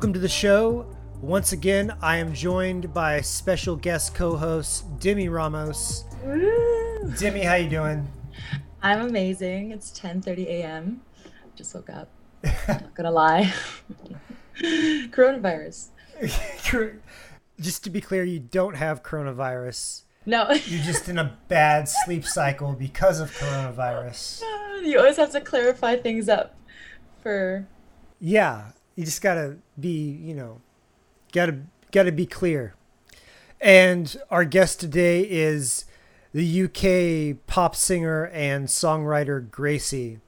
Welcome to the show. Once again, I am joined by special guest co-host Demi Ramos. Demi, how you doing? I'm amazing. It's 10:30 a.m. Just woke up. Not gonna lie. coronavirus. just to be clear, you don't have coronavirus. No. You're just in a bad sleep cycle because of coronavirus. You always have to clarify things up for Yeah, you just gotta be, you know, gotta gotta be clear. And our guest today is the UK pop singer and songwriter Gracey,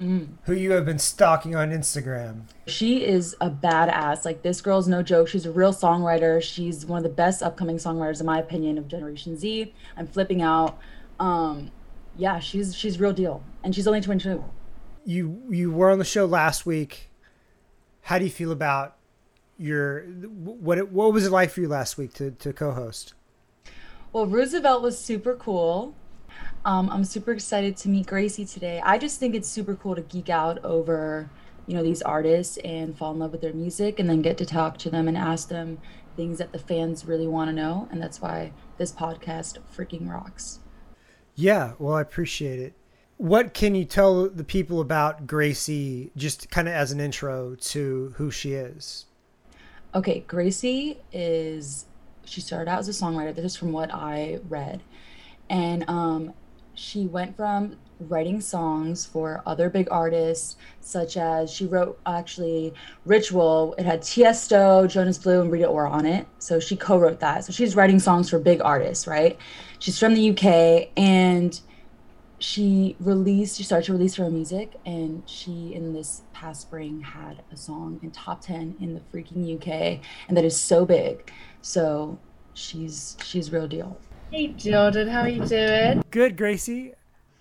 Mm. who you have been stalking on Instagram. She is a badass. Like this girl's no joke. She's a real songwriter. She's one of the best upcoming songwriters, in my opinion, of Generation Z. I'm flipping out. Um, yeah, she's she's real deal, and she's only 22. You you were on the show last week. How do you feel about your what it, what was it like for you last week to to co-host? Well, Roosevelt was super cool. Um, I'm super excited to meet Gracey today. I just think it's super cool to geek out over, you know, these artists and fall in love with their music and then get to talk to them and ask them things that the fans really want to know. And that's why this podcast freaking rocks. Yeah, well, I appreciate it. What can you tell the people about Gracey, just kind of as an intro to who she is? Okay, Gracey is, she started out as a songwriter. This is from what I read. And um, she went from writing songs for other big artists, such as she wrote actually Ritual. It had Tiesto, Jonas Blue, and Rita Ora on it. So she co wrote that. So she's writing songs for big artists, right? She's from the UK and she released, she started to release her music. And she, in this past spring, had a song in top 10 in the freaking UK. And that is so big. So she's she's real deal. Hey Jordan, how are you doing? Good, Gracey.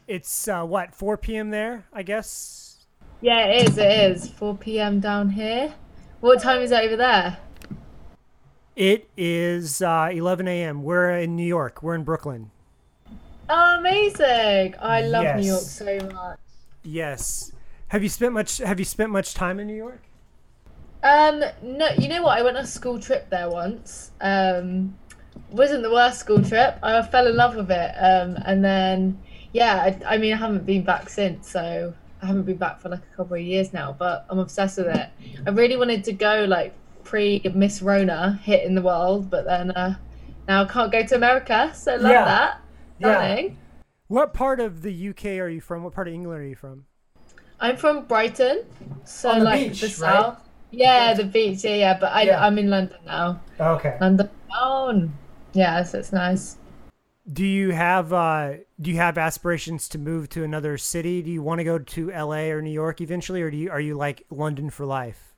It's uh, what 4 p.m. there, I guess. Yeah, it is. It is 4 p.m. down here. What time is that over there? It is uh, 11 a.m. We're in New York. We're in Brooklyn. Oh, amazing! I love New York so much. Yes. Have you spent much? Have you spent much time in New York? Um, no, you know what? I went on a school trip there once. Um, wasn't the worst school trip. I fell in love with it. Um, and then yeah, I, I mean, I haven't been back since, so I haven't been back for like a couple of years now. But I'm obsessed with it. I really wanted to go like pre Miss Rona hit in the world, but then uh, now I can't go to America, so love Yeah. that. Yeah. Stunning. What part of the UK are you from? What part of England are you from? I'm from Brighton, so On the like beach, the right? south. Yeah, the beach. Yeah, yeah. But I, Yeah. I'm in London now. Okay. London town. Yeah, so it's nice. Do you have uh, do you have aspirations to move to another city? Do you want to go to LA or New York eventually, or do you are you like London for life?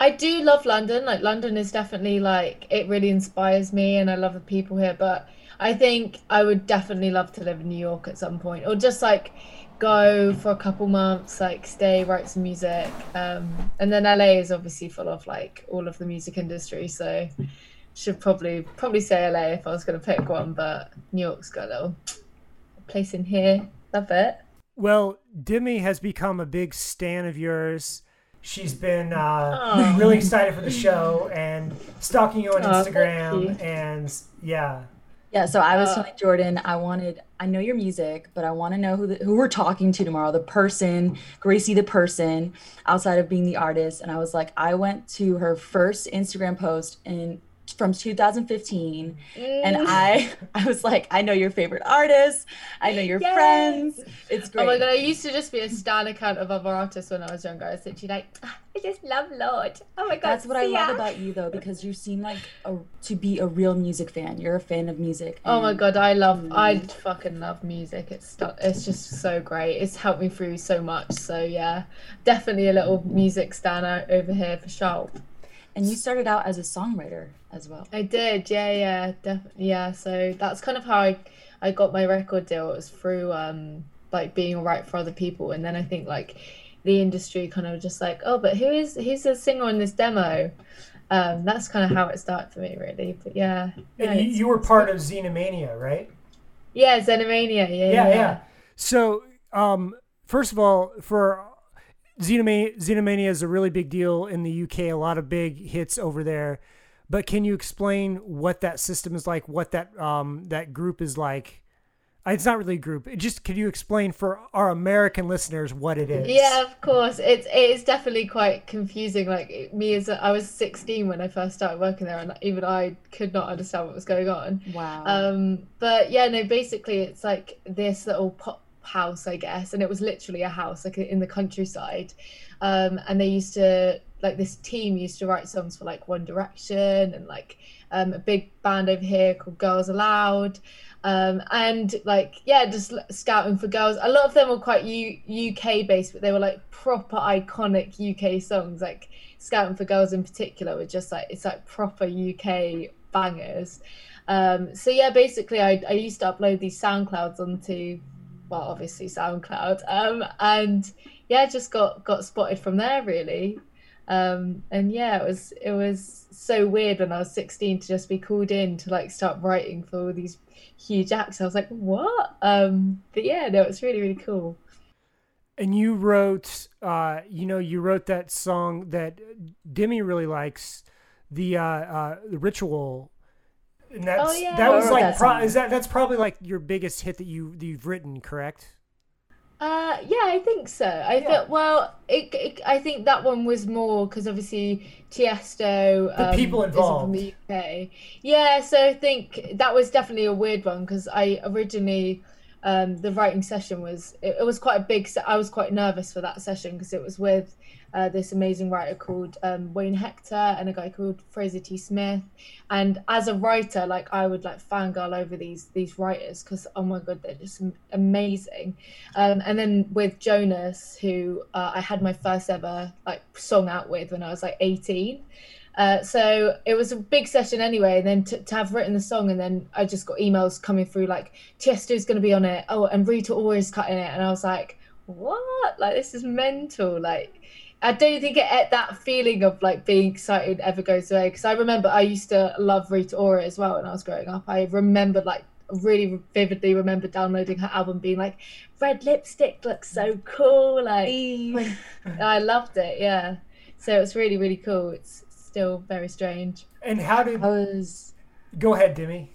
I do love London. Like London is definitely like it really inspires me, and I love the people here. But I think I would definitely love to live in New York at some point, or just like go for a couple months, like stay, write some music. Um, and then LA is obviously full of like all of the music industry, so should probably probably say LA if I was going to pick one. But New York's got a little place in here. Love it. Well, Demi has become a big stan of yours. She's been uh, Aw. really excited for the show and stalking you on thank Instagram. you. And yeah, Yeah, so I was Uh, telling Jordan, I wanted, I know your music, but I want to know who the, who we're talking to tomorrow, the person, Gracey, the person, outside of being the artist. And I was like, I went to her first Instagram post in from 2015, and Mm. I, I was like, I know your favorite artists, I know your friends. It's great. Oh my god, I used to just be a stan account of other artists when I was younger. I was literally like, "Ah, I just love Lorde. Oh my god, That's what I see love about you though, because you seem like a, to be a real music fan. You're a fan of music. Oh my god, I love, I Mm. fucking love music. It's it's just so great. It's helped me through so much. So yeah, definitely a little music stan over here for sure. And you started out as a songwriter as well. I did, yeah, yeah, definitely, yeah. So that's kind of how I, I got my record deal. It was through um like being a writer for other people, and then I think like the industry kind of just like, oh, but who is who's the singer on this demo? Um, that's kind of how it started for me, really. But yeah, yeah, and you, you were part of Xenomania, right? yeah, Xenomania, yeah, yeah, yeah. So, um, first of all, for Xenomania, Xenomania is a really big deal in the UK. A lot of big hits over there. But can you explain what that system is like? What that um, that group is like? It's not really a group. It just can you explain for our American listeners what it is? Yeah, of course. It's it is definitely quite confusing. Like me as a, I was 16 when I first started working there, and even I could not understand what was going on. Wow. Um, but yeah, no. Basically, it's like this little pop house, I guess, and it was literally a house, like in the countryside. Um, and they used to like this team used to write songs for like One Direction and like um, a big band over here called Girls Aloud. Um, and like yeah just scouting for girls. A lot of them were quite U- uk based but they were like proper iconic uk songs. Like scouting for girls in particular were just like it's like proper uk bangers. Um, so yeah basically I, I used to upload these soundclouds onto well obviously soundcloud um, and yeah just got got spotted from there really um, and yeah it was it was so weird when i was 16 to just be called in to like start writing for all these huge acts. I was like, what? Um, but yeah, no, it's really, really cool. And you wrote, uh, you know, you wrote that song that Demi really likes, the uh, uh, the ritual. And that's, oh yeah, that was like that pro- is that that's probably like your biggest hit that you that you've written, correct? Uh, yeah, I think so. I yeah. felt well. It, it, I think that one was more because obviously Tiesto. The um, people involved. From the UK. Yeah, so I think that was definitely a weird one because I originally um, the writing session was it, it was quite a big. I was quite nervous for that session because it was with uh, this amazing writer called um, Wayne Hector and a guy called Fraser T. Smith. And as a writer, like I would like fangirl over these these writers because oh my god, they're just amazing. Um, and then with Jonas, who uh, I had my first ever like song out with when I was like 18. Uh, so it was a big session anyway. And then to, to, have written the song, and then I just got emails coming through like Tiesto's going to be on it. Oh, and Rita Ora is cutting it, and I was like, what? Like this is mental. Like I don't think it, that feeling of like being excited ever goes away because I remember I used to love Rita Ora as well when I was growing up. I remembered like really vividly remember downloading her album being like red lipstick looks so cool like I loved it yeah so it's really really cool it's still very strange and how did I was go ahead Demi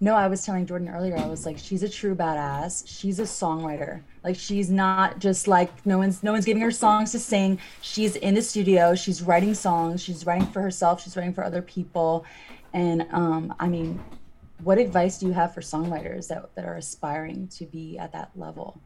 no, I was telling Jordan earlier, I was like, she's a true badass. She's a songwriter. Like she's not just like no one's no one's giving her songs to sing. She's in the studio, she's writing songs, she's writing for herself, she's writing for other people. And um, I mean, what advice do you have for songwriters that, that are aspiring to be at that level?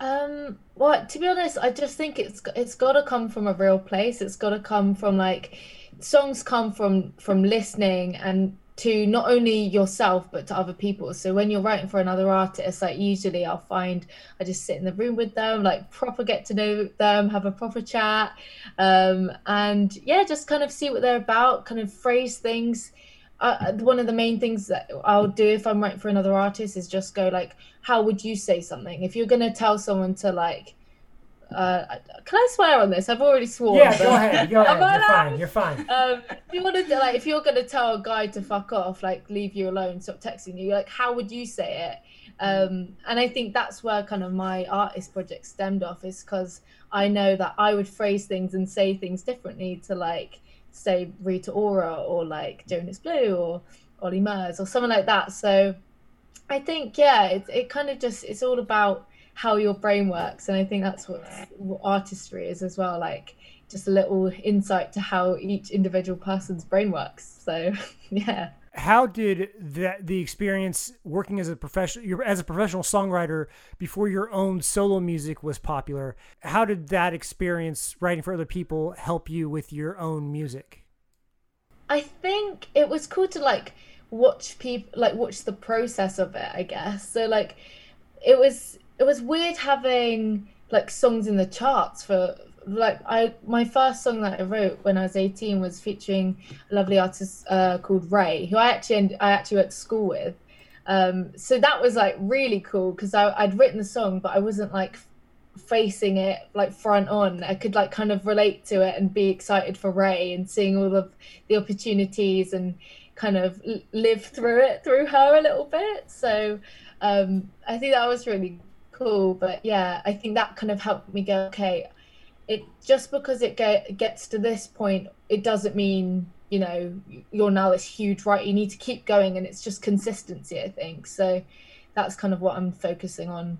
Um, well, to be honest, I just think it's it's got to come from a real place. It's got to come from like songs come from from listening and to not only yourself but to other people. So when you're writing for another artist like usually i'll find i just sit in the room with them like proper get to know them have a proper chat um, and yeah just kind of see what they're about kind of phrase things. Uh, one of the main things that i'll do if i'm writing for another artist is just go like how would you say something? If you're going to tell someone to like uh, can I swear on this? I've already sworn. Yeah, go ahead. Go ahead. You're fine. You're fine. Um, if you want to, like, if you're going to tell a guy to fuck off, like, leave you alone, stop texting you, like, how would you say it? Um, and I think that's where kind of my artist project stemmed off, is because I know that I would phrase things and say things differently to like, say, Rita Ora or like Jonas Blue or Olly Murs or someone like that. So I think, yeah, it, it kind of just, it's all about how your brain works and i think that's what, what artistry is as well like just a little insight to how each individual person's brain works so yeah. How did that the experience working as a professional as a professional songwriter before your own solo music was popular how did that experience writing for other people help you with your own music? I think it was cool to like watch people like watch the process of it i guess. So like it was it was weird having like songs in the charts for like I my first song that I wrote when I was 18 was featuring a lovely artist uh, called Raye, who I actually I actually went to school with. Um, so that was like really cool because I'd written the song, but I wasn't like facing it like front on. I could like kind of relate to it and be excited for Raye and seeing all of the opportunities and kind of live through it through her a little bit. So um, I think that was really cool. But yeah, I think that kind of helped me go, okay, it just because it get, gets to this point, it doesn't mean you know you're now this huge right. You need to keep going, and it's just consistency. I think so. That's kind of what I'm focusing on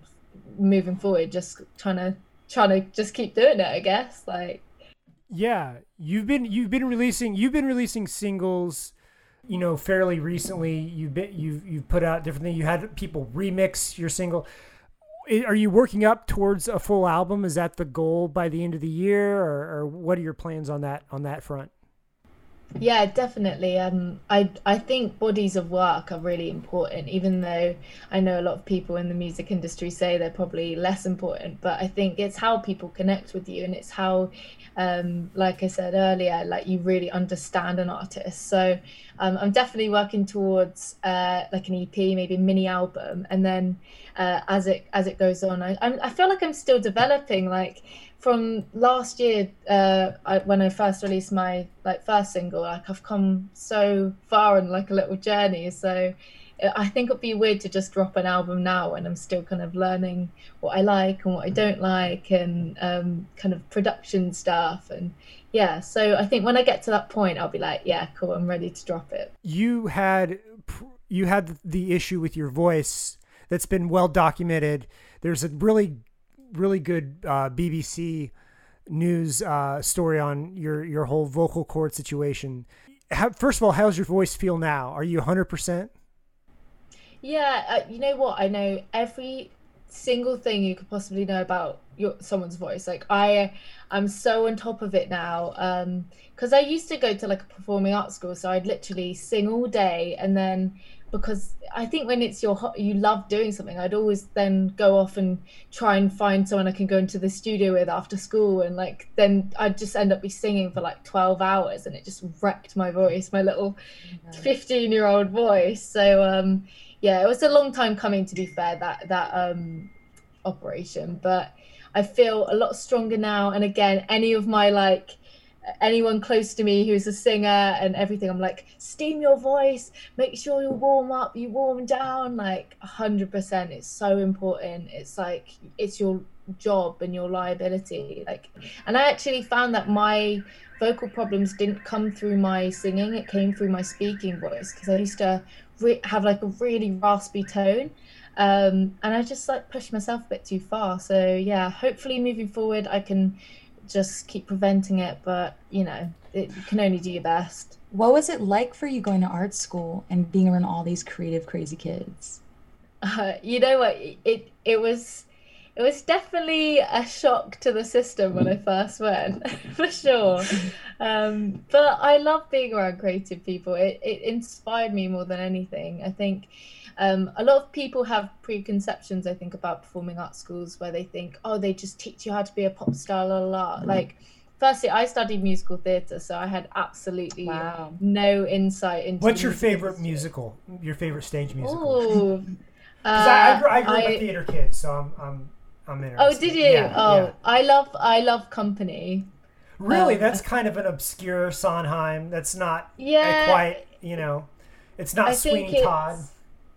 moving forward. Just trying to trying to just keep doing it. I guess like yeah, you've been you've been releasing you've been releasing singles you know fairly recently you've been you've you've put out different things you had people remix your single are you working up towards a full album? Is that the goal by the end of the year, or, or what are your plans on that on that front? Yeah, definitely. Um, I I think bodies of work are really important, even though I know a lot of people in the music industry say they're probably less important. But I think it's how people connect with you, and it's how, um, like I said earlier, like you really understand an artist. So um, I'm definitely working towards uh, like an EP, maybe mini album, and then uh, as it as it goes on, I I'm, I feel like I'm still developing. Like from last year uh, I, when I first released my like first single, like I've come so far in like a little journey. So I think it'd be weird to just drop an album now when I'm still kind of learning what I like and what I don't like and um, kind of production stuff and yeah. So I think when I get to that point, I'll be like, yeah, cool, I'm ready to drop it. You had you had the issue with your voice that's been well documented. There's a really really good uh, BBC news uh, story on your your whole vocal cord situation. How, first of all, how's your voice feel now? Are you 100%? Yeah, uh, you know what? I know every single thing you could possibly know about your someone's voice. Like I, I'm so on top of it now. Um, because I used to go to like a performing arts school, so I'd literally sing all day, and then because I think when it's your you love doing something, I'd always then go off and try and find someone I can go into the studio with after school, and like then I'd just end up be singing for like twelve hours, and it just wrecked my voice, my little fifteen-year-old voice. So um, yeah, it was a long time coming. To be fair, that that um, operation, but I feel a lot stronger now. And again, any of my like anyone close to me who's a singer and everything i'm like steam your voice make sure you warm up you warm down like 100% it's so important it's like it's your job and your liability like and i actually found that my vocal problems didn't come through my singing it came through my speaking voice because i used to re- have like a really raspy tone um, and i just like pushed myself a bit too far so yeah hopefully moving forward i can just keep preventing it, but you know, it, you can only do your best. What was it like for you going to art school and being around all these creative, crazy kids? Uh, you know what? It it was it was definitely a shock to the system when I first went, for sure. Um, but I love being around creative people. It it inspired me more than anything. I think um, a lot of people have preconceptions, I think, about performing arts schools where they think, oh, they just teach you how to be a pop star, la la la. Mm. Like, firstly, I studied musical theatre, so I had absolutely wow. no insight into. What's your favorite industry. musical? Your favorite stage musical? Because uh, I, I, grew, I grew up a theater kid, so I'm I'm I'm interested. Oh, did you? Yeah, oh, yeah. I love I love Company. Really, um, that's kind of an obscure Sondheim. That's not yeah, quite you know, it's not I Sweeney Todd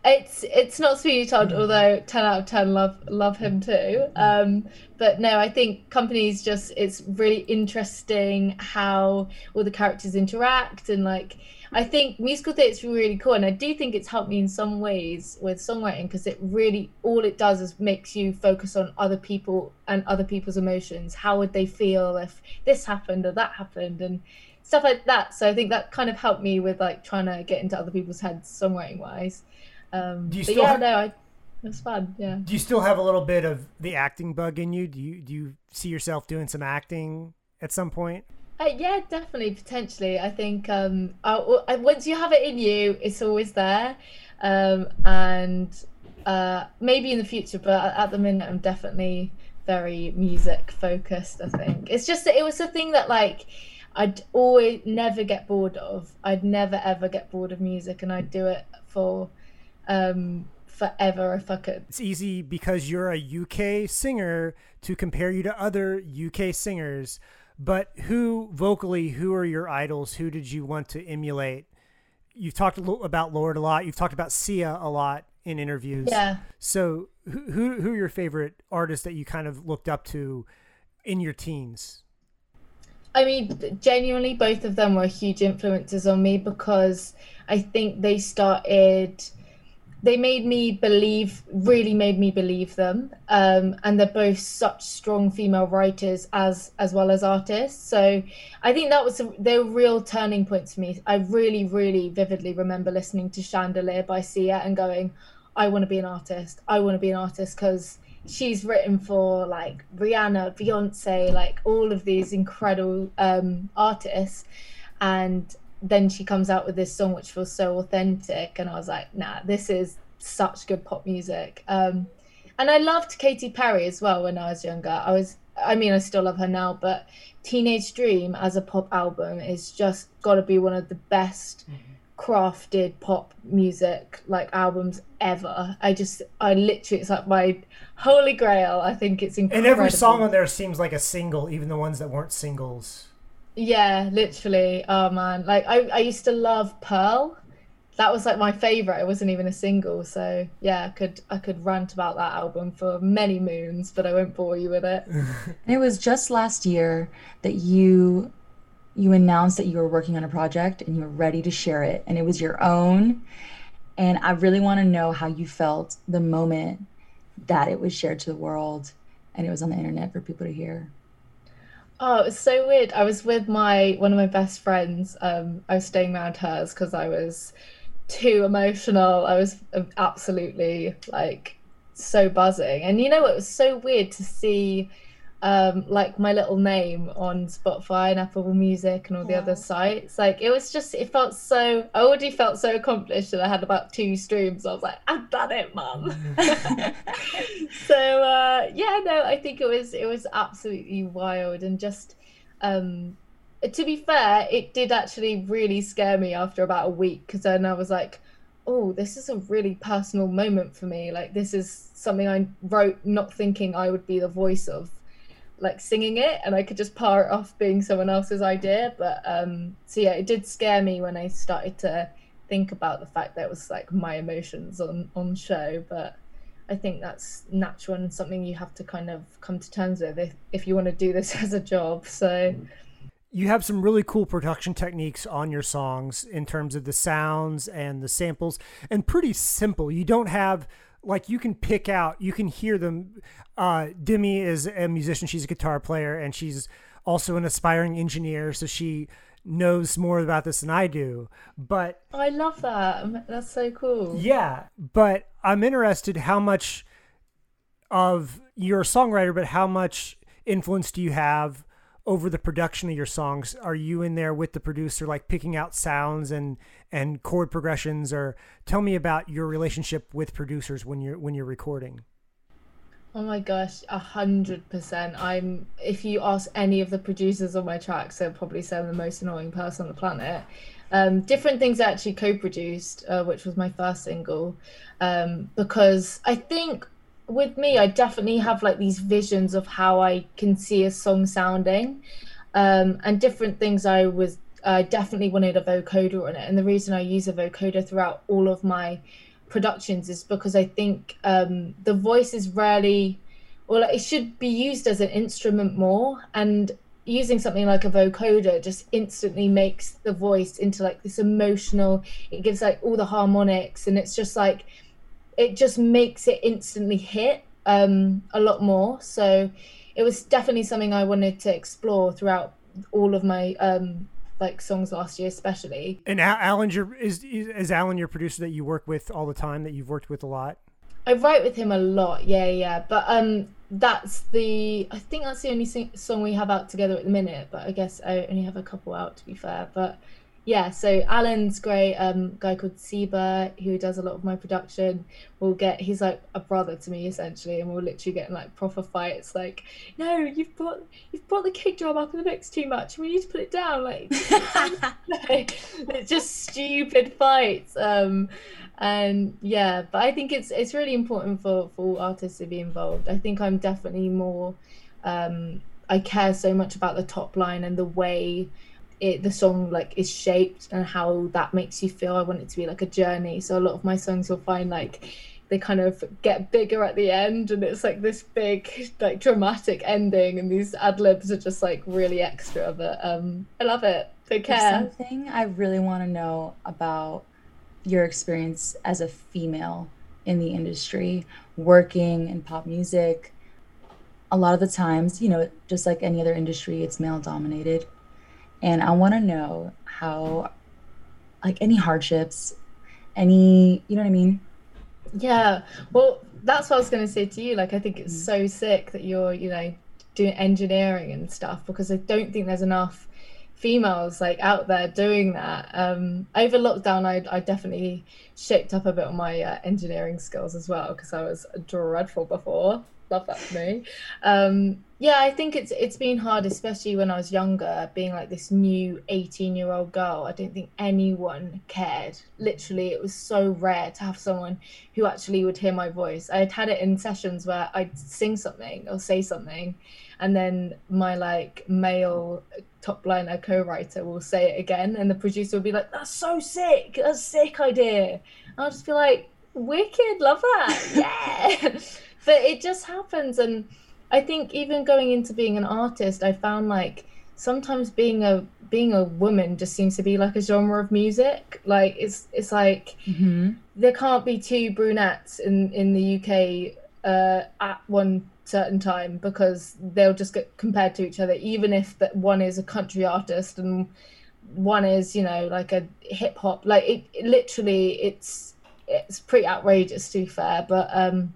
it's it's not Sweeney Todd, mm. although ten out of ten love love him too. Um, but no, I think Company's just it's really interesting how all the characters interact and like I think musical theatre is really cool, and I do think it's helped me in some ways with songwriting because it really all it does is makes you focus on other people and other people's emotions. How would they feel if this happened or that happened, and stuff like that. So I think that kind of helped me with like trying to get into other people's heads songwriting wise. Um, do you still yeah, have, no, I, it was fun. Yeah. Do you still have a little bit of the acting bug in you? Do you do you see yourself doing some acting at some point? Uh, yeah, definitely, potentially. I think um, I, I, once you have it in you, it's always there, um, and uh, maybe in the future. But at the minute, I'm definitely very music focused. I think it's just it was a thing that like I'd always never get bored of. I'd never ever get bored of music, and I'd do it for um, forever if I could. It's easy because you're a UK singer to compare you to other UK singers. But who vocally, who are your idols? Who did you want to emulate? You've talked about Lorde a lot. You've talked about Sia a lot in interviews. Yeah. So who who, who are your favorite artists that you kind of looked up to in your teens? I mean, genuinely, both of them were huge influences on me because I think they started they made me believe really made me believe them um, and they're both such strong female writers as as well as artists. So i think that was were real turning points for me. I really really vividly remember listening to chandelier by sia and going i want to be an artist. I want to be an artist because she's written for like rihanna beyonce like all of these incredible um, artists. And then she comes out with this song which feels so authentic and i was like nah this is such good pop music. Um, and i loved katy perry as well when i was younger. I was i mean i still love her now but teenage dream as a pop album is just got to be one of the best mm-hmm. crafted pop music like albums ever. I just i literally it's like my holy grail. I think it's incredible and every song on there seems like a single even the ones that weren't singles yeah, literally. Oh man, like I, I used to love Pearl. That was like my favorite. It wasn't even a single, so yeah, I could I could rant about that album for many moons, but I won't bore you with it. it was just last year that you you announced that you were working on a project and you were ready to share it, and it was your own. And I really want to know how you felt the moment that it was shared to the world and it was on the internet for people to hear. Oh, it's so weird. I was with my one of my best friends. Um, I was staying around hers because I was too emotional. I was absolutely like so buzzing. And you know, it was so weird to see um, like my little name on Spotify and Apple Music and all the yeah. other sites. Like it was just, it felt so. I already felt so accomplished that I had about two streams. I was like, I've done it, mum. so uh, yeah, no, I think it was it was absolutely wild and just. Um, to be fair, it did actually really scare me after about a week because then I was like, oh, this is a really personal moment for me. Like, this is something I wrote not thinking I would be the voice of like singing it and I could just par it off being someone else's idea. But um so yeah, it did scare me when I started to think about the fact that it was like my emotions on on show. But I think that's natural and something you have to kind of come to terms with if, if you want to do this as a job. So you have some really cool production techniques on your songs in terms of the sounds and the samples and pretty simple. You don't have like you can pick out, you can hear them. Uh, Demi is a musician; she's a guitar player, and she's also an aspiring engineer. So she knows more about this than I do. But I love that. That's so cool. Yeah, but I'm interested how much of you're a songwriter, but how much influence do you have over the production of your songs are you in there with the producer like picking out sounds and and chord progressions? Or tell me about your relationship with producers when you're when you're recording. Oh my gosh a hundred percent. I'm if you ask any of the producers on my tracks they'll probably say i'm the most annoying person on the planet. Um, different things actually co-produced uh, which was my first single um, because i think with me, I definitely have like these visions of how I can see a song sounding, um, and different things. I was I definitely wanted a vocoder on it, and the reason I use a vocoder throughout all of my productions is because I think um, the voice is rarely, well, it should be used as an instrument more, and using something like a vocoder just instantly makes the voice into like this emotional. It gives like all the harmonics, and it's just like it just makes it instantly hit um, a lot more. So it was definitely something I wanted to explore throughout all of my um, like songs last year, especially. And Alan, your is is Alan your producer that you work with all the time? That you've worked with a lot? I write with him a lot, yeah, yeah. But um, that's the I think that's the only sing- song we have out together at the minute. But I guess I only have a couple out to be fair. But yeah, so Alan's great. Um, guy called Seba who does a lot of my production. We'll get he's like a brother to me essentially, and we'll literally get in like proper fights. Like, no, you've brought you've brought the kick drum up in the mix too much. We need to put it down. Like, it's just stupid fights. Um, and yeah, but I think it's it's really important for for all artists to be involved. I think I'm definitely more. Um, I care so much about the top line and the way it the song like is shaped and how that makes you feel. I want it to be like a journey. So a lot of my songs you'll find like they kind of get bigger at the end and it's like this big like dramatic ending and these ad libs are just like really extra but um i love it. They care. There's something i really want to know about your experience as a female in the industry working in pop music. A lot of the times you know just like any other industry it's male dominated and i want to know how like any hardships any you know what i mean yeah, well, that's what I was going to say to you. Like, I think it's mm. so sick that you're, you know, doing engineering and stuff because I don't think there's enough females like out there doing that. Um, over lockdown, I, I definitely shaped up a bit on my uh, engineering skills as well because I was dreadful before. Love that for me. Um, yeah, I think it's it's been hard, especially when I was younger, being like this new 18 year old girl. I don't think anyone cared. Literally, it was so rare to have someone who actually would hear my voice. I'd had it in sessions where I'd sing something or say something, and then my like male top liner co-writer will say it again, and the producer will be like, "That's so sick! That's a sick idea." And I'll just be like, "Wicked, love that, yeah." but it just happens, and I think even going into being an artist, I found like sometimes being a being a woman just seems to be like a genre of music. Like it's it's like mm-hmm. there can't be two brunettes in in the UK uh, at one certain time because they'll just get compared to each other, even if that one is a country artist and one is you know like a hip hop. Like it, it literally it's it's pretty outrageous to be fair, but um,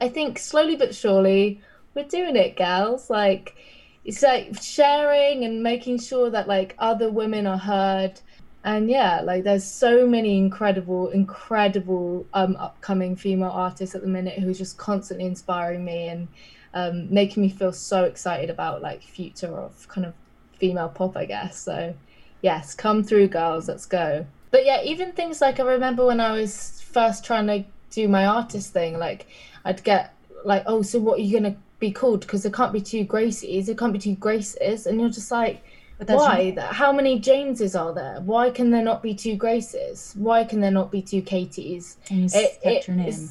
I think slowly but surely we're doing it, gals. Like it's like sharing and making sure that like other women are heard. And yeah, like there's so many incredible, incredible um, upcoming female artists at the minute who's just constantly inspiring me and um, making me feel so excited about like future of kind of female pop, I guess. So yes, come through, girls. Let's go. But yeah, even things like I remember when I was first trying to do my artist thing, like I'd get like, oh, so what are you gonna be called because there can't be two Gracies, there can't be two Graces, and you're just like, why? Right. How many Jameses are there? Why can there not be two Graces? Why can there not be two Katies? And you it, it, your name.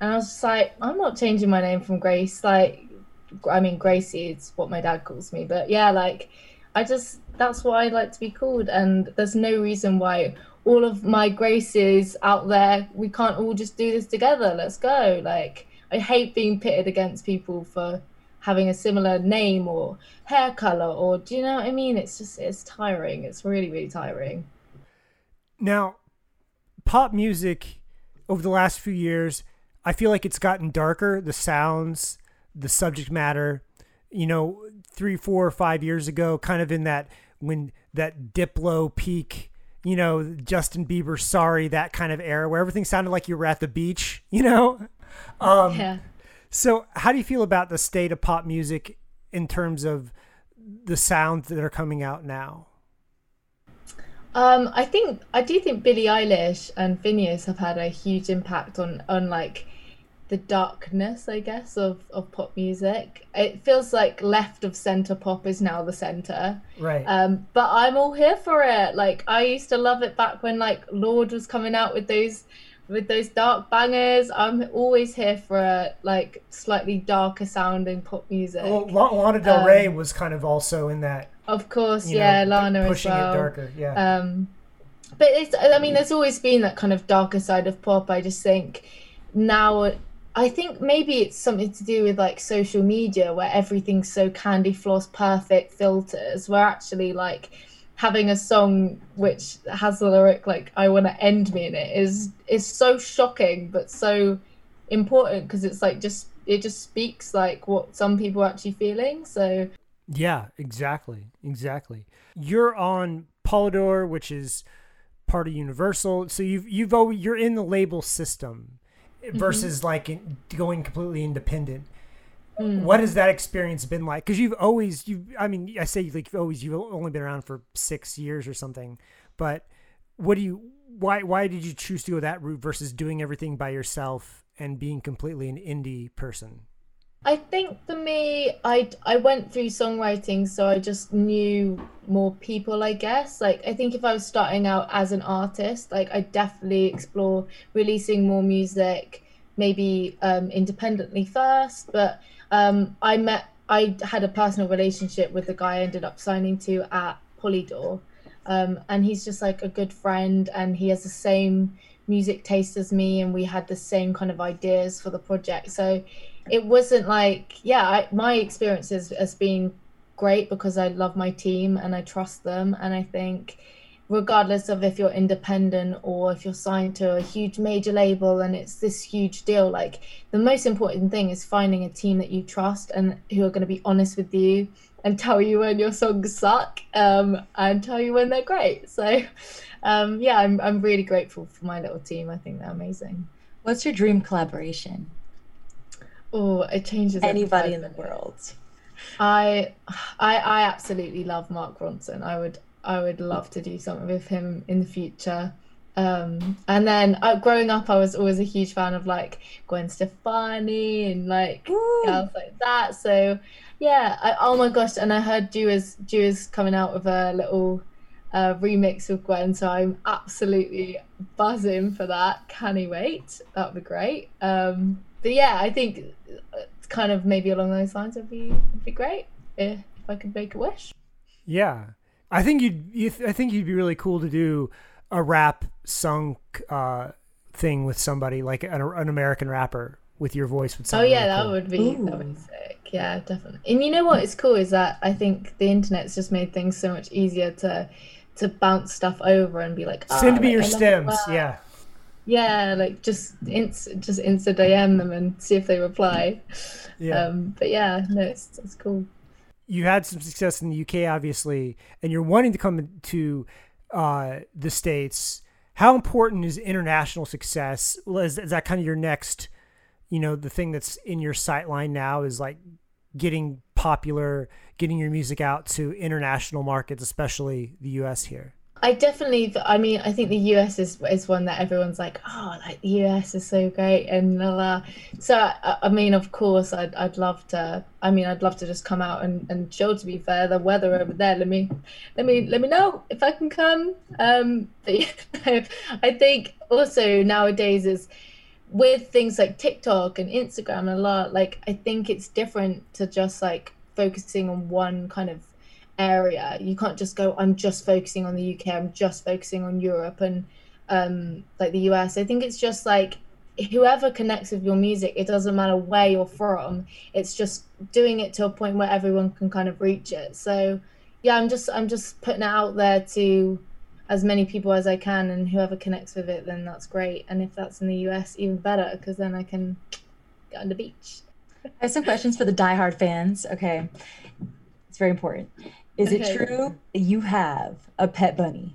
And I was just like, I'm not changing my name from Grace. Like, I mean, Gracey is what my dad calls me, but yeah, like, I just that's what I'd like to be called, and there's no reason why all of my Graces out there we can't all just do this together. Let's go, like I hate being pitted against people for having a similar name or hair color or do you know what I mean? It's just it's tiring. It's really really tiring. Now, pop music over the last few years, I feel like it's gotten darker. The sounds, the subject matter. You know, three, four, or five years ago, kind of in that when that Diplo peak you know, Justin Bieber, sorry, that kind of era where everything sounded like you were at the beach, you know? Um, yeah. So, how do you feel about the state of pop music in terms of the sounds that are coming out now? Um, I think I do think Billie Eilish and Finneas have had a huge impact on on like the darkness, I guess, of, of pop music. It feels like left of center pop is now the center. Right. Um, but I'm all here for it. Like I used to love it back when like Lorde was coming out with those with those dark bangers. I'm always here for a like slightly darker sounding pop music. Well, Lana Del Rey um, was kind of also in that. Of course, yeah, know, Lana pushing as well. it darker, yeah. Um, but it's, I mean, there's always been that kind of darker side of pop. I just think now, I think maybe it's something to do with like social media where everything's so candy floss perfect filters. Where actually like having a song which has the lyric like "I want to end me" in it is is so shocking, but so important because it's like just it just speaks like what some people are actually feeling. So yeah, exactly, exactly. You're on Polydor, which is part of Universal, so you've you've always you're in the label system. Versus mm-hmm. like in, going completely independent. Mm. What has that experience been like? Because you've always, you, I mean, I say like always, you've only been around for six years or something. But what do you, why, why did you choose to go that route versus doing everything by yourself and being completely an indie person? I think for me, I I went through songwriting, so I just knew more people. I guess, like I think if I was starting out as an artist, like I definitely explore releasing more music, maybe um, independently first. But um, I met, I had a personal relationship with the guy I ended up signing to at Polydor, um, and he's just like a good friend, and he has the same music taste as me, and we had the same kind of ideas for the project. So it wasn't like yeah I, my experience has, been great because i love my team and i trust them. And i think regardless of if you're independent or if you're signed to a huge major label and it's this huge deal like the most important thing is finding a team that you trust and who are going to be honest with you and tell you when your songs suck um, and tell you when they're great. So um, yeah I'm, I'm really grateful for my little team. I think they're amazing. What's your dream collaboration Oh, it changes anybody in the world. I, I, I absolutely love Mark Ronson. I would, I would love to do something with him in the future. Um, and then uh, growing up, I was always a huge fan of like Gwen Stefani and like girls like that. So yeah, I, oh my gosh! And I heard Dua's Dua's coming out with a little uh, remix with Gwen, so I'm absolutely buzzing for that. Can he wait? That would be great. Um, but yeah, I think it's kind of maybe along those lines would be would be great if, if I could make a wish. Yeah, I think you'd you th- I think you'd be really cool to do a rap sung uh, thing with somebody like an, an, American rapper with your voice would sound. Oh yeah, really that cool. would be Ooh. that would be sick. Yeah, definitely. And you know what is cool is that I think the internet's just made things so much easier to to bounce stuff over and be like, oh, send ah, me like, your stems. Yeah yeah like just ins just insta dm them and see if they reply. Yeah. Um, but yeah no it's, it's cool. You had some success in the uk obviously and you're wanting to come to uh, the states. How important is international success? Is, is that kind of your next you know the thing that's in your sight line now is like getting popular getting your music out to international markets especially the us here I definitely, I mean, I think the US is is one that everyone's like, oh, like the US is so great and la la. So, I, I, mean, of course, I'd I'd love to. I mean, I'd love to just come out and, and show. To be fair, the weather over there. Let me, let me, let me know if I can come. Um, I think also nowadays is with things like TikTok and Instagram and a lot. Like, I think it's different to just like focusing on one kind of area. You can't just go, I'm just focusing on the UK, I'm just focusing on Europe and um, like the US. I think it's just like whoever connects with your music, it doesn't matter where you're from. It's just doing it to a point where everyone can kind of reach it. So yeah, I'm just I'm just putting it out there to as many people as I can, and whoever connects with it, then that's great. And if that's in the US, even better, because then I can get on the beach. I have some questions for the diehard fans. Okay, it's very important. Is okay. it true you have a pet bunny?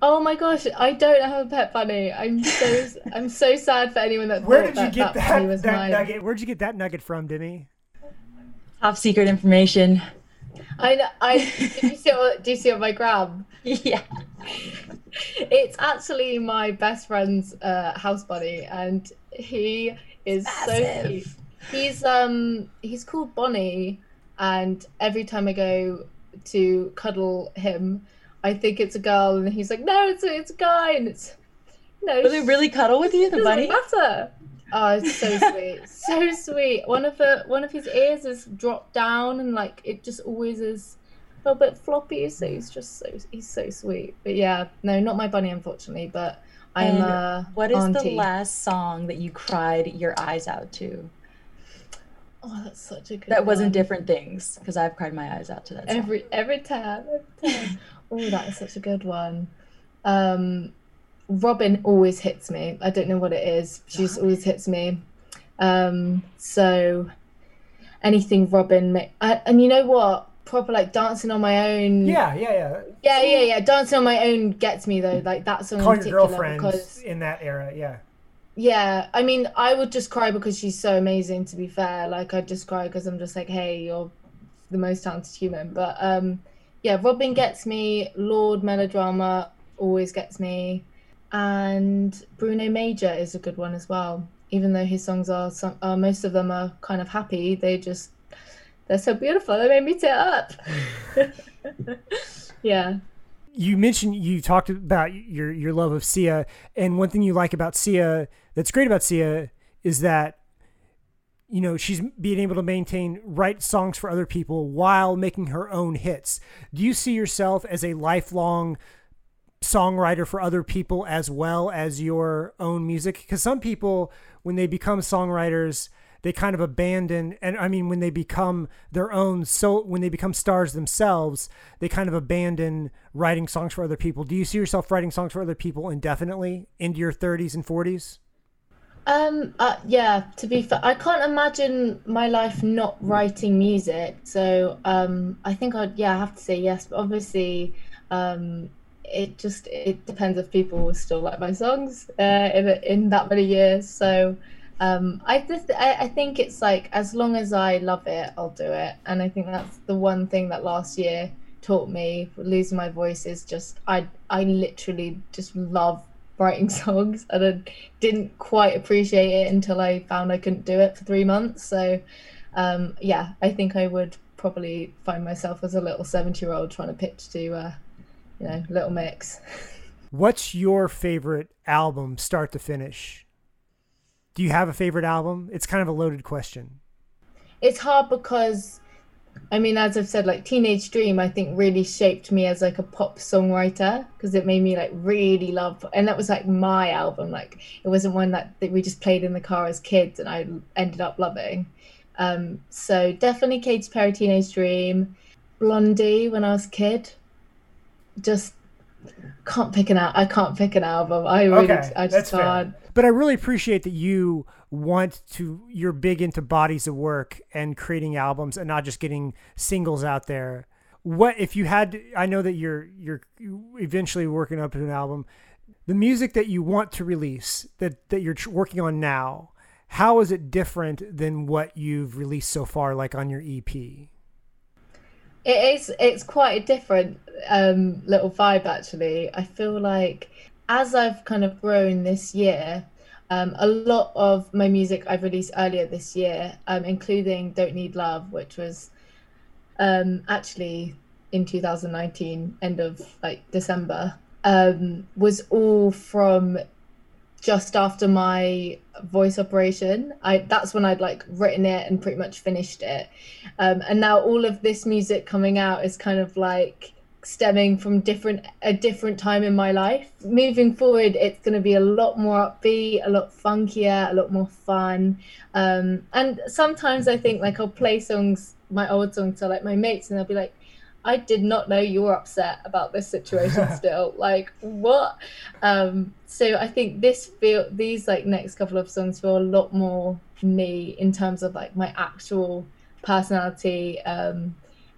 Oh my gosh, I don't have a pet bunny. I'm so I'm so sad for anyone that. Where did you get that, that, that nugget? Where'd you get that nugget from, Demi? Top secret information. I I do you see what, do you see what my gram? Yeah. It's actually my best friend's uh, house bunny, and he is so cute. He's um he's called Bonnie, and every time I go to cuddle him, I think it's a girl, and he's like, "No, it's a, it's a guy," and it's no. Do they really cuddle with you, the bunny? Matter. Oh, it's so sweet, so sweet. One of the one of his ears is dropped down, and like it just always is a little bit floppy. So he's just so he's so sweet. But yeah, no, not my bunny, unfortunately. But I'm. a what is auntie. the last song that you cried your eyes out to? Oh, that's such a good. That wasn't different things because I've cried my eyes out to that. Song. Every every time, every time. oh, that is such a good one. Um, Robyn always hits me. I don't know what it is. She just always hits me. Um, so anything Robyn, I, and you know what? Proper like dancing on my own. Yeah, yeah, yeah. Yeah, yeah, yeah. Dancing on my own gets me though. Like that song Call in. Your girlfriend because in that era, yeah. Yeah, I mean, I would just cry because she's so amazing. To be fair, like I'd just cry because I'm just like, hey, you're the most talented human. But um, yeah, Robyn gets me. Lorde melodrama always gets me, and Bruno Major is a good one as well. even though his songs are some, uh, most of them are kind of happy, they just they're so beautiful. They made me tear up. yeah. You mentioned you talked about your your love of Sia, and one thing you like about Sia that's great about Sia is that you know she's being able to maintain write songs for other people while making her own hits. Do you see yourself as a lifelong songwriter for other people as well as your own music? Because some people, when they become songwriters, they kind of abandon and i mean when they become their own so when they become stars themselves they kind of abandon writing songs for other people do you see yourself writing songs for other people indefinitely into your 30s and 40s um uh, yeah to be fair i can't imagine my life not writing music so um i think i'd yeah i have to say yes but obviously um it just it depends if people still like my songs uh, in in that many years so um, I just I, I think it's like as long as I love it, I'll do it, and I think that's the one thing that last year taught me. Losing my voice is just I I literally just love writing songs, and I didn't quite appreciate it until I found I couldn't do it for three months. So um, yeah, I think I would probably find myself as a little seventy-year-old trying to pitch to uh, you know Little Mix. What's your favorite album, start to finish? Do you have a favorite album? It's kind of a loaded question. It's hard because I mean, as I've said, like Teenage Dream, I think really shaped me as like a pop songwriter because it made me like really love, and that was like my album. Like it wasn't one that, that we just played in the car as kids, and I ended up loving. Um, so definitely Katy Perry, Teenage Dream, Blondie when I was a kid. Just can't pick an out. I can't pick an album. I really, okay, I just can't. Fair. But I really appreciate that you want to. You're big into bodies of work and creating albums, and not just getting singles out there. What if you had? I know that you're you're eventually working up to an album. The music that you want to release, that that you're working on now, how is it different than what you've released so far, like on your EP? It is. It's quite a different um, little vibe, actually. I feel like as I've kind of grown this year, um, a lot of my music I've released earlier this year, um, including "Don't Need Love," which was um, actually in 2019, end of like December, um, was all from just after my voice operation. I that's when i'd like written it and pretty much finished it. Um, and now all of this music coming out is kind of like stemming from different a different time in my life moving forward it's going to be a lot more upbeat a lot funkier a lot more fun um, and sometimes i think like i'll play songs my old songs to like my mates and they'll be like I did not know you were upset about this situation still. like what? Um, so I think this feel these like next couple of songs feel a lot more me in terms of like my actual personality um,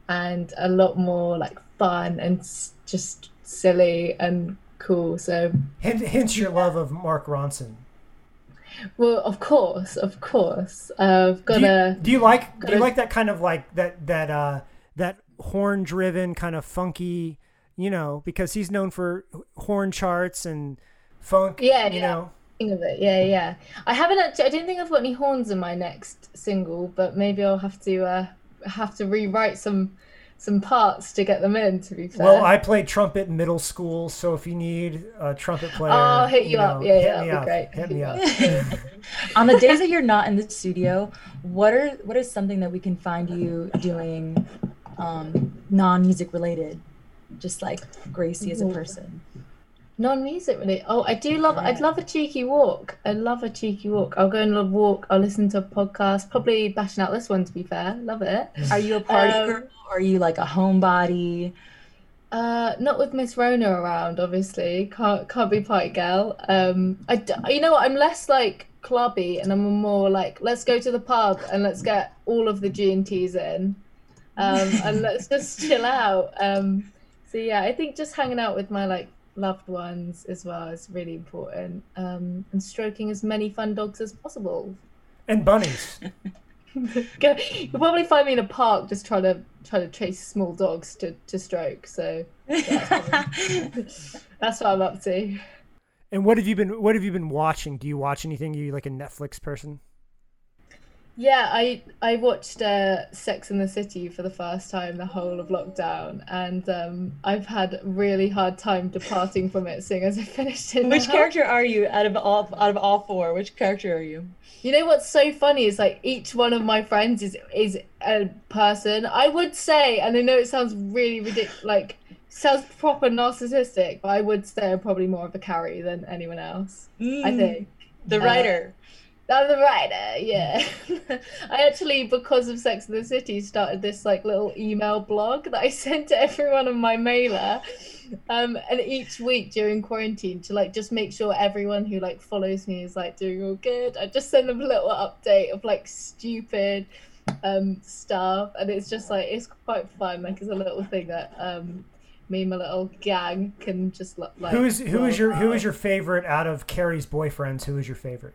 and a lot more like fun and just silly and cool. So hence your love of Mark Ronson. Well, of course, of course. I've got a. Do you like? Do you like that kind of like that that uh that horn driven kind of funky you know because he's known for horn charts and funk yeah you yeah. know of it yeah yeah i haven't actually i don't think i've got any horns in my next single but maybe i'll have to uh have to rewrite some some parts to get them in to be fair. Well i played trumpet in middle school so if you need a trumpet player i'll hit you, you know, up yeah yeah that'd be great. Hit, hit me up, up. on the days that you're not in the studio what are what is something that we can find you doing um, non-music related, just like Gracey as a person. Non-music really. Oh, I do love. I'd love a cheeky walk. I love a cheeky walk. I'll go and a walk. I'll listen to a podcast. Probably bashing out this one. To be fair, love it. Are you a party um, girl? Are you like a homebody? Uh, not with Miss Rona around, obviously. Can't can't be party girl. Um, I you know what? I'm less like clubby, and I'm more like let's go to the pub and let's get all of the G and T's in um, and let's just chill out. Um, so yeah, I think just hanging out with my like loved ones as well is really important, um, and stroking as many fun dogs as possible. And bunnies. You'll probably find me in a park just trying to try to chase small dogs to, to stroke. So that's, that's what I'm up to. And what have you been what have you been watching? Do you watch anything? Are you like a Netflix person? Yeah, I I watched uh, Sex in the City for the first time the whole of lockdown, and um, I've had really hard time departing from it, seeing as I finished it. Which now. character are you out of all out of all four? Which character are you? You know what's so funny is like each one of my friends is is a person. I would say, and I know it sounds really ridiculous, like sounds proper narcissistic, but I would say I'm probably more of a Carrie than anyone else. I Mm, think. the Uh, writer. I'm the writer, yeah. I actually, because of Sex in the City, started this like little email blog that I sent to everyone on my mailer. Um, and each week during quarantine to like just make sure everyone who like follows me is like doing all good. I just send them a little update of like stupid um stuff and it's just like it's quite fun. Like it's a little thing that um me and my little gang can just like who is who is your who out. is your favorite out of Carrie's boyfriends? Who is your favorite?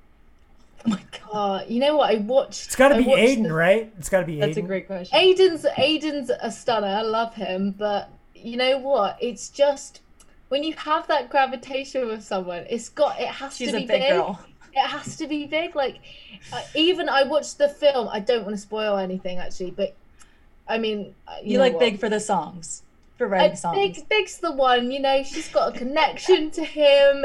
Oh my god, Uh, you know what I watched It's got to be Aiden, the- right? It's got to be Aiden. that's a great question. Aiden's Aiden's a stunner. I love him, but you know what? It's just when you have that gravitation with someone, it's got it has She's to a be big big. girl. It has to be big. Like uh, even I watched the film. I don't want to spoil anything actually, but I mean, uh, you, You, know like what? big for the songs, for Uh, writing songs. Big, Big's the one, you know. She's got a connection to him.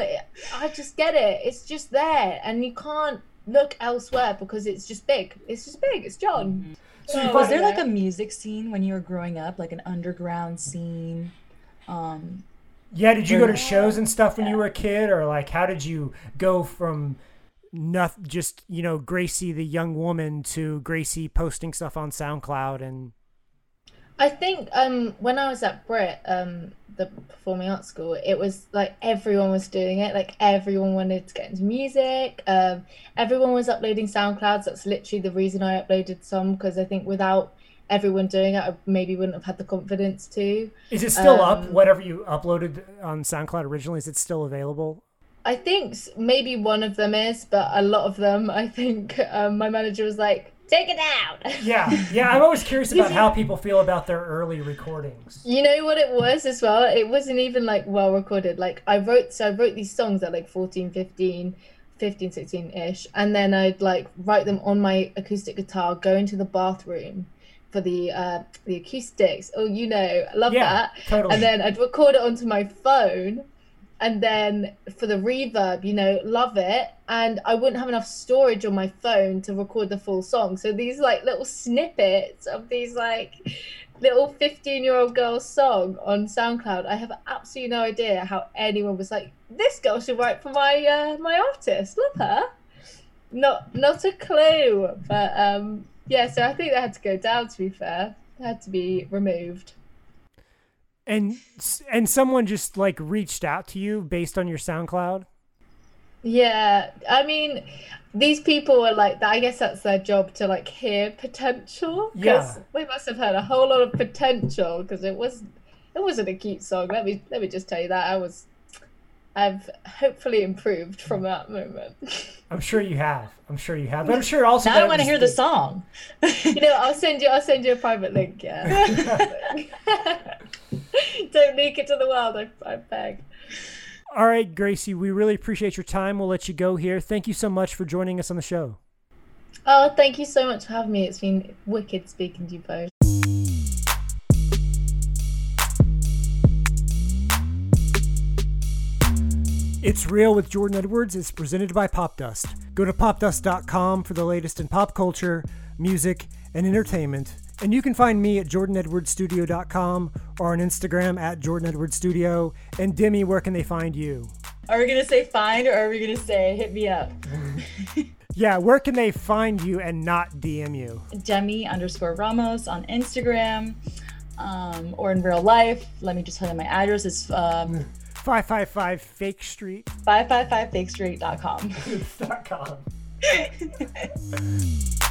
I just get it. It's just there, and you can't look elsewhere because it's just big. It's just big. It's John. So Oh, Was find- there like a music scene when you were growing up, like an underground scene? Um, yeah, did you go to shows and stuff when you were a kid, or like how did you go from nothing, just you know, Gracey the young woman to Gracey posting stuff on SoundCloud and I think um when I was at Brit, um the performing arts school, it was like everyone was doing it. Like everyone wanted to get into music. Um, everyone was uploading SoundClouds. That's literally the reason I uploaded some because I think without everyone doing it, I maybe wouldn't have had the confidence to. is it still up? Um, Whatever you uploaded on SoundCloud originally, is it still available? I think maybe one of them is, but a lot of them, I think um, my manager was like, "Take it down." Yeah, yeah. I'm always curious about how people feel about their early recordings. You know what it was as well? It wasn't even like well recorded. Like I wrote, so I wrote these songs at like 14, 15, 15, 16 ish. And then I'd like write them on my acoustic guitar, go into the bathroom for the uh the acoustics. Oh, you know, I love Yeah, that. totally. And then I'd record it onto my phone. And then for the reverb, you know, love it. And I wouldn't have enough storage on my phone to record the full song. So these like little snippets of these like little 15 year old girl song on SoundCloud. I have absolutely no idea how anyone was like, this girl should write for my uh, my artist. Love her. Not not a clue. But um yeah, so I think that had to go down to be fair. It had to be removed. And and someone just like reached out to you based on your SoundCloud. Yeah, I mean, these people are like I guess that's their job to like hear potential. 'cause Yeah. we must have heard a whole lot of potential because it was, it wasn't a cute song. Let me let me just tell you that I was, I've hopefully improved from that moment. I'm sure you have. I'm sure you have. But I'm sure also. now that I want to hear the song. you know, I'll send you I'll send you a private link. Yeah. Don't leak it to the world. I, I beg. All right, Gracey, we really appreciate your time. We'll let you go here. Thank you so much for joining us on the show. Oh, thank you so much for having me. It's been wicked speaking to you both. It's Real with Jordan Edwards is presented by Popdust. Go to popdust.com for the latest in pop culture, music, and entertainment. And you can find me at jordanedwardsstudio.com or on Instagram at jordanedwardsstudio. And Demi, where can they find you? Are we gonna say find or are we gonna say hit me up? Yeah, where can they find you and not DM you? Demi underscore Ramos on Instagram, um, or in real life. Let me just tell you my address is um, 555 Fake Street. 555fakestreet.com. dot com.